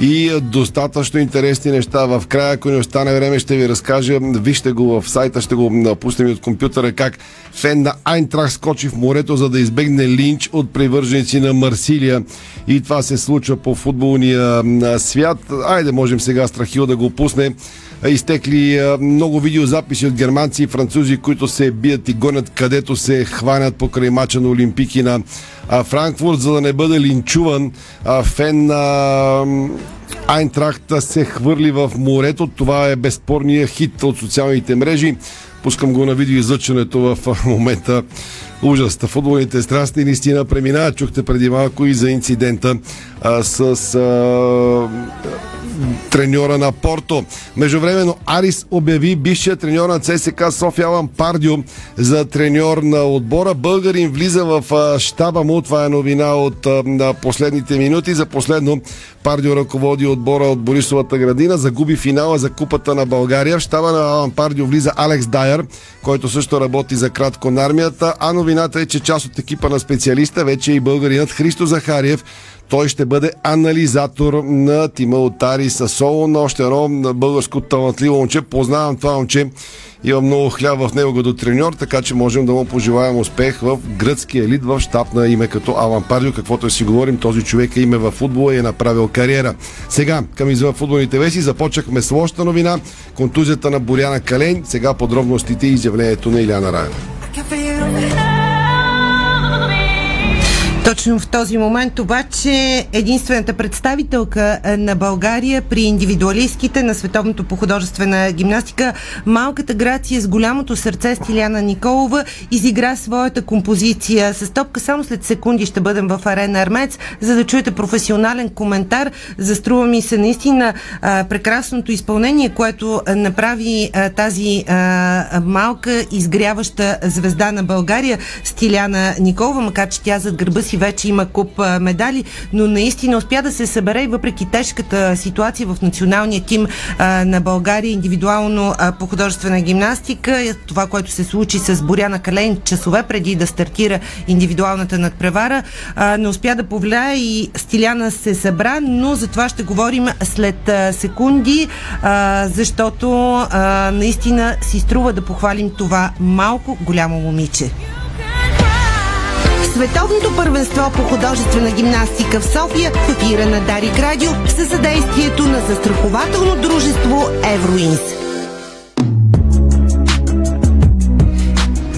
и достатъчно интересни неща. В края, ако не остане време, ще ви разкажа. Вижте го в сайта, ще го пуснем от компютъра, как фен на Айнтрах скочи в морето, за да избегне линч от привърженици на Марсилия. И това се случва по футболния свят. Айде, можем сега Страхил да го пусне изтекли много видеозаписи от германци и французи, които се бият и гонят където се хванят покрай мача на Олимпики на Франкфурт, за да не бъде линчуван фен на Айнтрахта се хвърли в морето. Това е безспорния хит от социалните мрежи. Пускам го на видеоизлъчването в момента. Ужас. Футболните страсти наистина преминават. Чухте преди малко и за инцидента а, с а, треньора на Порто. Междувременно Арис обяви бившия треньор на ЦСК София Алан Пардио за треньор на отбора. Българин влиза в щаба му. Това е новина от на последните минути. За последно Пардио ръководи отбора от Борисовата градина. Загуби финала за Купата на България. В щаба на Алан Пардио влиза Алекс Дайер, който също работи за кратко на армията. А новината е, че част от екипа на специалиста вече е и българинът Христо Захариев, Той ще бъде анализатор на тима от Тари Сасоло, на още едно българско талантливо момче. Познавам това момче има много хляб в него като треньор, така че можем да му пожелаем успех в гръцкия елит в щаб на име като Алан Пардио, каквото си говорим, този човек е име в футбола и е направил кариера. Сега, към извън футболните веси, започнахме с лоша новина, контузията на Боряна Калейн, сега подробностите и изявлението на Иляна Раева. Точно в този момент обаче единствената представителка е, на България при индивидуалистките на Световното по художествена гимнастика, малката Грация с голямото сърце Стиляна Николова изигра своята композиция. С топка само след секунди ще бъдем в арена Армец, за да чуете професионален коментар. Заструва ми се наистина а, прекрасното изпълнение, което а, направи а, тази а, малка изгряваща звезда на България Стиляна Николова, макар че тя зад гърба си вече има куп медали, но наистина успя да се събере и въпреки тежката ситуация в националния тим на България, индивидуално а, по художествена гимнастика, това, което се случи с Боряна Калейн часове преди да стартира индивидуалната надпревара, не успя да повлияе и Стиляна се събра, но за това ще говорим след секунди, защото наистина си струва да похвалим това малко голямо момиче. Световното първенство по художествена гимнастика в София в ефира на Дарик Радио със съдействието на застрахователно дружество Евроинс.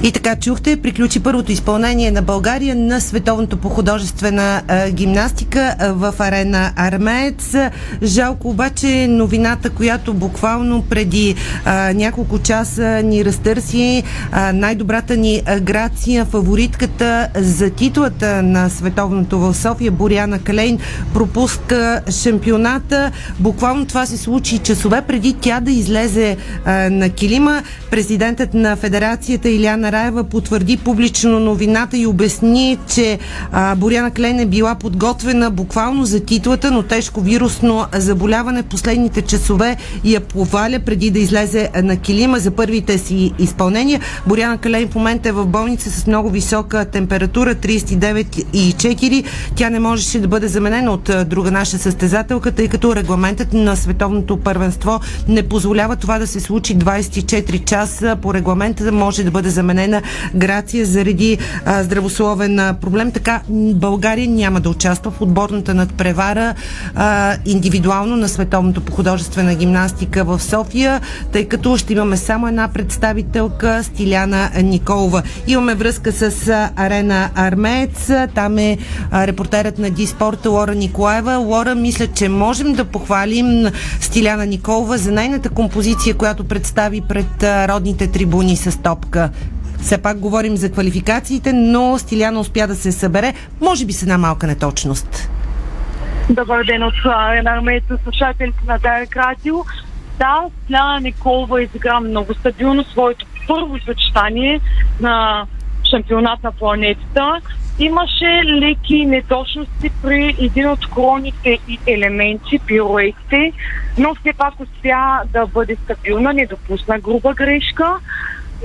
И така чухте, приключи първото изпълнение на България на Световното по художествена гимнастика в арена Армеец. Жалко обаче новината, която буквално преди а, няколко часа ни разтърси а, най-добрата ни Грация, фаворитката за титлата на Световното в София, Боряна Калейн, пропуска шампионата. Буквално това се случи часове преди тя да излезе а, на килима. Президентът на Федерацията Иляна Раева потвърди публично новината и обясни, че а, Боряна Клен е била подготвена буквално за титлата, но тежко вирусно заболяване последните часове я поваля преди да излезе на килима за първите си изпълнения. Боряна Клен в момента е в болница с много висока температура 39,4. Тя не можеше да бъде заменена от друга наша състезателка, тъй като регламентът на световното първенство не позволява това да се случи 24 часа. По регламента може да бъде заменена Грация заради а, здравословен проблем. Така България няма да участва в отборната надпревара а, индивидуално на Световното по художествена гимнастика в София, тъй като ще имаме само една представителка Стиляна Николова. Имаме връзка с Арена Армеец. Там е а, репортерът на Диспорта Лора Николаева. Лора, мисля, че можем да похвалим Стиляна Николова за нейната композиция, която представи пред родните трибуни с топка. Все пак говорим за квалификациите, но Стиляна успя да се събере, може би с една малка неточност. Добър ден от една армейца слушателите на Дарек Радио. Да, Стиляна Николова изигра много стабилно своето първо съчетание на шампионат на планетата. Имаше леки неточности при един от кроните и елементи, пируетите, но все пак успя да бъде стабилна, не допусна груба грешка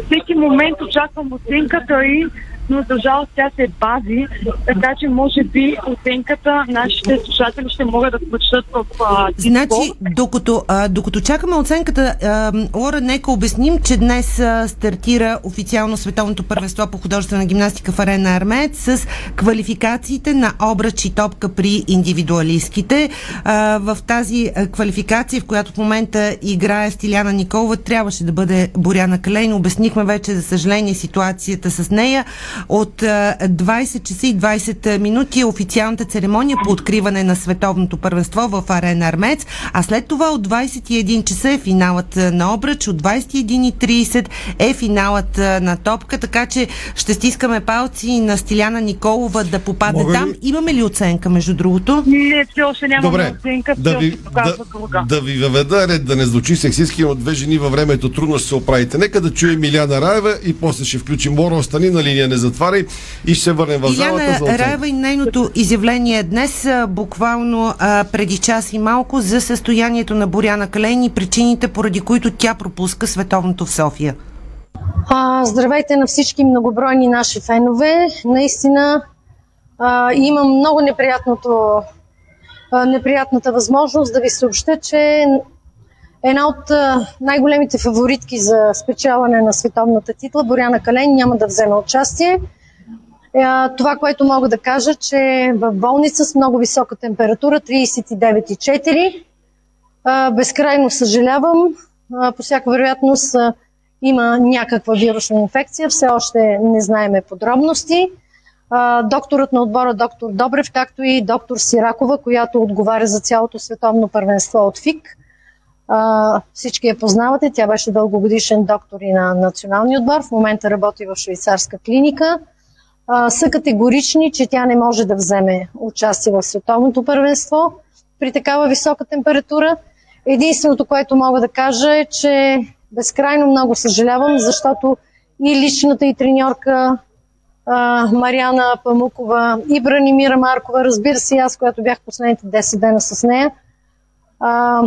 всеки момент очаквам оценката и но за жалост тя се бази, така че може би оценката нашите слушатели ще могат да прочитат в а, Значи, докато, а, докато чакаме оценката, а, Лора, нека обясним, че днес а, стартира официално Световното първенство по художествена гимнастика в арена Армеец с квалификациите на обръч и топка при индивидуалистките. А, в тази квалификация, в която в момента играе Стиляна Николова, трябваше да бъде Боряна Калейн. Обяснихме вече, за съжаление, ситуацията с нея. От 20 часа и 20 минути е официалната церемония по откриване на световното първенство в Арена Армец, а след това от 21 часа е финалът на обръч, от 21.30 е финалът на топка, така че ще стискаме палци на Стиляна Николова да попадне Мога там. ли? Имаме ли оценка, между другото? Не, все още нямаме Добре, оценка, все да ви, да, друга. да ви въведа ред, да не звучи сексистски, но две жени във времето трудно ще се оправите. Нека да чуем Иляна Раева и после ще включим Лора, остани на линия, не затваряй и ще се върнем в залата за Иляна оценка. Раева и нейното изявление днес, буквално а, преди час и малко, за състоянието на Боряна Калейн и причините, поради които тя пропуска световното в София. А, здравейте на всички многобройни наши фенове. Наистина а, имам много неприятното, а, неприятната възможност да ви съобща, че една от най-големите фаворитки за спечелване на световната титла, Боряна Кален, няма да вземе участие. Това, което мога да кажа, че в болница с много висока температура, 39,4, а, безкрайно съжалявам. По всяка вероятност има някаква вирусна инфекция, все още не знаеме подробности. Докторът на отбора, доктор Добрев, както и доктор Сиракова, която отговаря за цялото световно първенство от ФИК. Всички я познавате, тя беше дългогодишен доктор и на националния отбор, в момента работи в швейцарска клиника. А, са категорични, че тя не може да вземе участие в световното първенство при такава висока температура. Единственото, което мога да кажа е, че безкрайно много съжалявам, защото и личната и треньорка а, Мариана Памукова и Бранимира Маркова, разбира се, аз, която бях последните 10 дена с нея, а,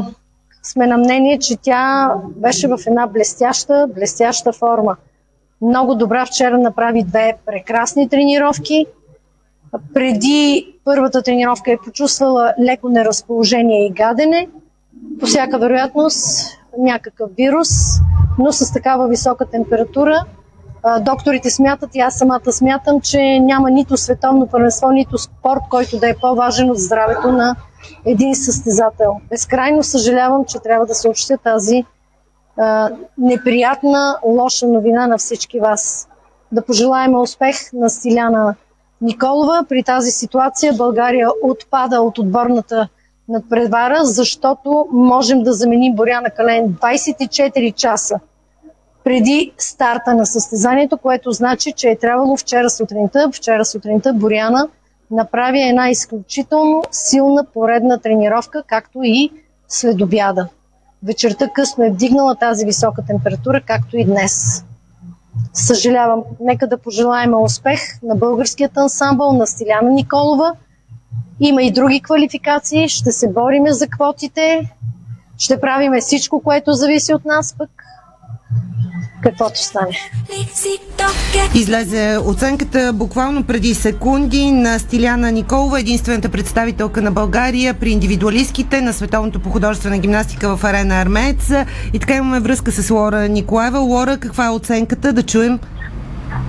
сме на мнение, че тя беше в една блестяща, блестяща форма. Много добра вчера направи две прекрасни тренировки. Преди първата тренировка е почувствала леко неразположение и гадене. По всяка вероятност някакъв вирус, но с такава висока температура. Докторите смятат и аз самата смятам, че няма нито световно първенство, нито спорт, който да е по-важен от здравето на един състезател. Безкрайно съжалявам, че трябва да съобщя тази а, неприятна, лоша новина на всички вас. Да пожелаем успех на Стиляна Николова. При тази ситуация България отпада от отборната надпревара, защото можем да заменим Боряна Кален 24 часа преди старта на състезанието, което значи, че е трябвало вчера сутринта, вчера сутринта Боряна направи една изключително силна поредна тренировка, както и след обяда. Вечерта късно е вдигнала тази висока температура, както и днес. Съжалявам, нека да пожелаем успех на българският ансамбъл, на Стиляна Николова. Има и други квалификации, ще се бориме за квотите, ще правиме всичко, което зависи от нас пък каквото стане. Излезе оценката буквално преди секунди на Стиляна Николова, единствената представителка на България при индивидуалистките на Световното по художествена гимнастика в арена Армеец. И така имаме връзка с Лора Николаева. Лора, каква е оценката? Да чуем.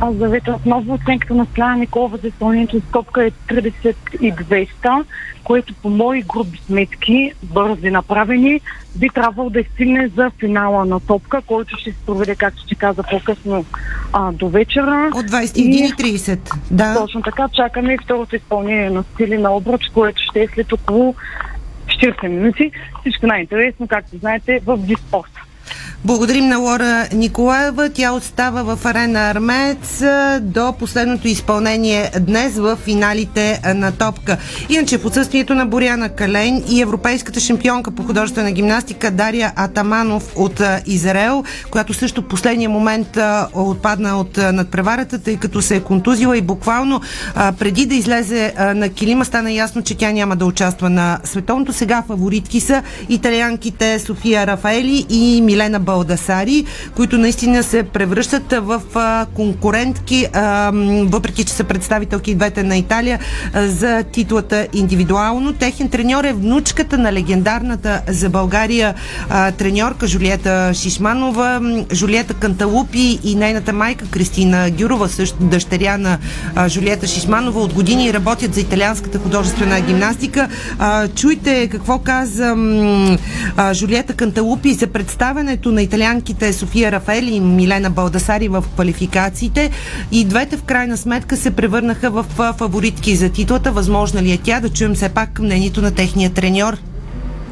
Аз завета отново оценката на Стляна Николова за изпълнението скопка е 3200, което по мои груби сметки, бързи направени, би трябвало да стигне за финала на топка, който ще се проведе, както ще каза по-късно, а, до вечера. От 21.30, да. Точно така, чакаме и второто изпълнение на стили на обруч, което ще е след около 40 минути. Всичко най-интересно, както знаете, в диспорта. Благодарим на Лора Николаева. Тя остава в арена Армец до последното изпълнение днес в финалите на топка. Иначе в отсъствието на Боряна Кален и европейската шампионка по художествена гимнастика Дария Атаманов от Израел, която също в последния момент отпадна от надпреварата, тъй като се е контузила и буквално преди да излезе на килима стана ясно, че тя няма да участва на световното. Сега фаворитки са италианките София Рафаели и Милена Балдасари, които наистина се превръщат в конкурентки, въпреки че са представителки двете на Италия за титлата индивидуално. Техен треньор е внучката на легендарната за България треньорка Жулиета Шишманова, Жулиета Канталупи и нейната майка Кристина Гюрова, също дъщеря на Жулиета Шишманова. От години работят за италианската художествена гимнастика. Чуйте какво каза Жулиета Канталупи за представянето на италианките София Рафели и Милена Балдасари в квалификациите и двете в крайна сметка се превърнаха в фаворитки за титлата. Възможно ли е тя да чуем все пак мнението на техния треньор?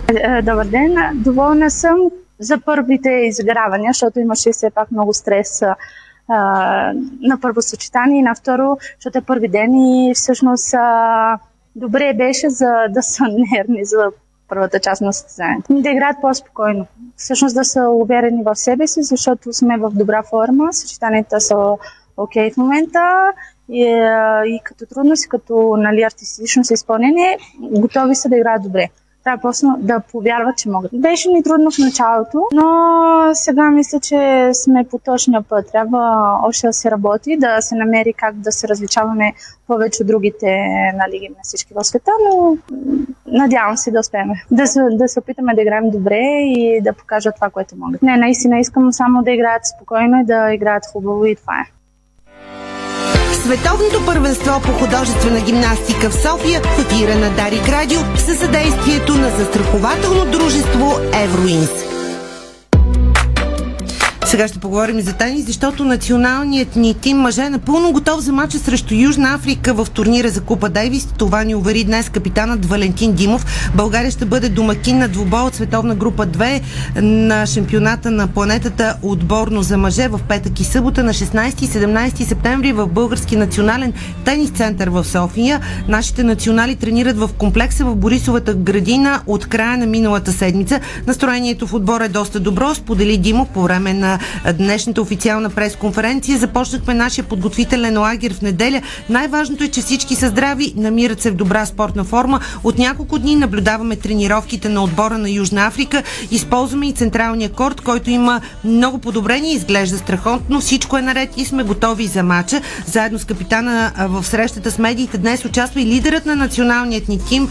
Е, добър ден. Доволна съм за първите изгравания, защото имаше все пак много стрес на първо съчетание и на второ, защото е първи ден и всъщност добре беше за да са нервни за първата част на състезанието. Да играят по-спокойно. Всъщност да са уверени в себе си, защото сме в добра форма, съчетанията са окей okay в момента и, и като трудност, и като нали, артистично изпълнение, готови са да играят добре. Трябва просто да повярват, че могат. Беше ми трудно в началото, но сега мисля, че сме по точния път. Трябва още да се работи, да се намери как да се различаваме повече от другите на лиги на всички в света, но надявам се да успеем. Да се, да се опитаме да играем добре и да покажат това, което могат. Не, наистина искам само да играят спокойно и да играят хубаво и това е. Световното първенство по художествена гимнастика в София в ефира на Дарик Радио със съдействието на застрахователно дружество Евроинс. Сега ще поговорим за тенис, защото националният ни тим мъже е напълно готов за мача срещу Южна Африка в турнира за Купа Дейвис. Това ни увери днес капитанът Валентин Димов. България ще бъде домакин на двубой от световна група 2 на шампионата на планетата отборно за мъже в петък и събота на 16 и 17 септември в Български национален тенис център в София. Нашите национали тренират в комплекса в Борисовата градина от края на миналата седмица. Настроението в отбора е доста добро, сподели Димов по време на днешната официална пресконференция. Започнахме нашия подготвителен лагер в неделя. Най-важното е, че всички са здрави, намират се в добра спортна форма. От няколко дни наблюдаваме тренировките на отбора на Южна Африка. Използваме и централния корт, който има много подобрение, изглежда страхотно. Всичко е наред и сме готови за матча. Заедно с капитана в срещата с медиите днес участва и лидерът на националният ни тим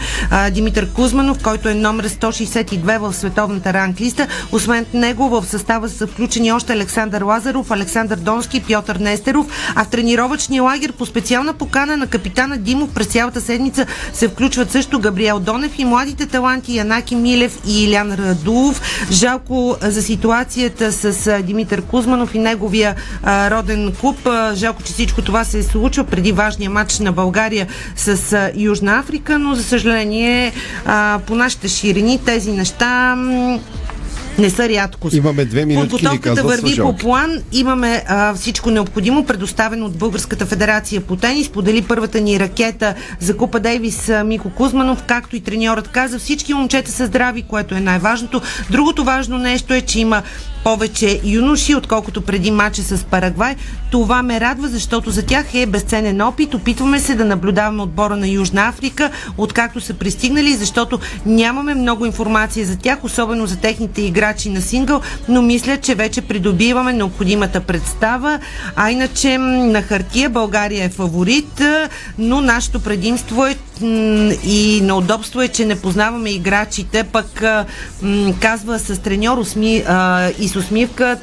Димитър Кузманов, който е номер 162 в световната ранглиста. Освен него в състава са включени още Александър Лазаров, Александър Донски, Пьотър Нестеров, а в тренировъчния лагер по специална покана на капитана Димов през цялата седмица се включват също Габриел Донев и младите таланти Янаки Милев и Илян Радулов. Жалко за ситуацията с Димитър Кузманов и неговия роден клуб. Жалко, че всичко това се случва преди важния матч на България с Южна Африка, но за съжаление по нашите ширини тези неща не са рядкост. Имаме две минути. Подготовката върви по план. Имаме а, всичко необходимо, предоставено от Българската федерация по тенис. Подели първата ни ракета за Купа Дейвис Мико Кузманов, както и треньорът каза. Всички момчета са здрави, което е най-важното. Другото важно нещо е, че има повече юноши, отколкото преди матча с Парагвай. Това ме радва, защото за тях е безценен опит. Опитваме се да наблюдаваме отбора на Южна Африка, откакто са пристигнали, защото нямаме много информация за тях, особено за техните играчи на сингъл, но мисля, че вече придобиваме необходимата представа. А иначе на хартия България е фаворит, но нашето предимство е и неудобство е, че не познаваме играчите, пък казва с треньор усми, а, и с усмивка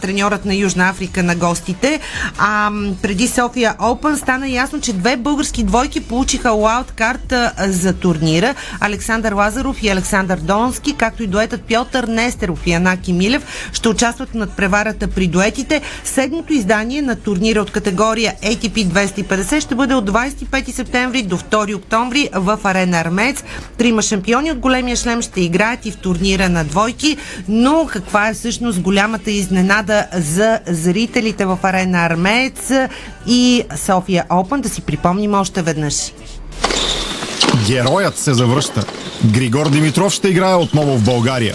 треньорът на Южна Африка на гостите. А преди София Опен стана ясно, че две български двойки получиха карта за турнира. Александър Лазаров и Александър Донски, както и дуетът Пьотър Нестеров и Анаки Милев ще участват над преварата при дуетите. Седмото издание на турнира от категория ATP 250 ще бъде от 25 септември до 2 октомври в арена Армец. Трима шампиони от големия шлем ще играят и в турнира на двойки, но каква е всъщност голямата изненада за зрителите в арена Армец и София Опен? Да си припомним още веднъж. Героят се завръща. Григор Димитров ще играе отново в България.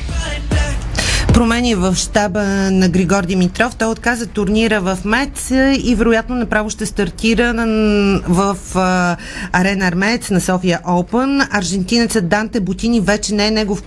промени в щаба на Григор Димитров. Той отказа турнира в Мец и вероятно направо ще стартира в арена Армец на София Опен. Аржентинецът Данте Бутини вече не е негов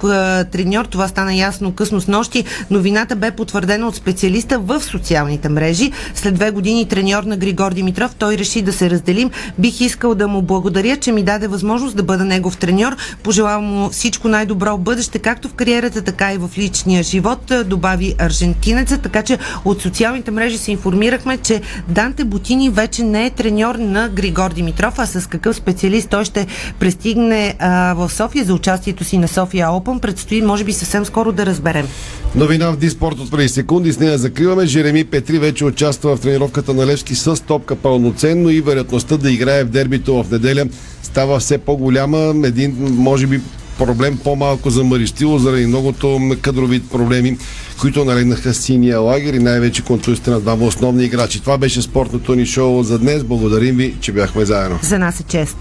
треньор. Това стана ясно късно с нощи. Новината бе потвърдена от специалиста в социалните мрежи. След две години треньор на Григор Димитров, той реши да се разделим. Бих искал да му благодаря, че ми даде възможност да бъда негов треньор. Пожелавам му всичко най-добро в бъдеще, както в кариерата, така и в личния живот живот, добави аржентинеца, така че от социалните мрежи се информирахме, че Данте Бутини вече не е треньор на Григор Димитров, а с какъв специалист той ще пристигне а, в София за участието си на София Опен. Предстои, може би, съвсем скоро да разберем. Новина в Диспорт от преди секунди. С нея закриваме. Жереми Петри вече участва в тренировката на Левски с топка пълноценно и вероятността да играе в дербито в неделя става все по-голяма. Един, може би, проблем по-малко за Маристило заради многото кадрови проблеми, които налегнаха синия лагер и най-вече контузите на двама основни играчи. Това беше спортното ни шоу за днес. Благодарим ви, че бяхме заедно. За нас е чест.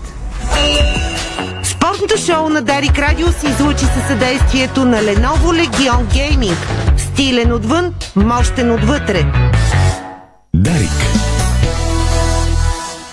Спортното шоу на Дарик Радио се излучи със съдействието на Lenovo Legion Gaming. Стилен отвън, мощен отвътре.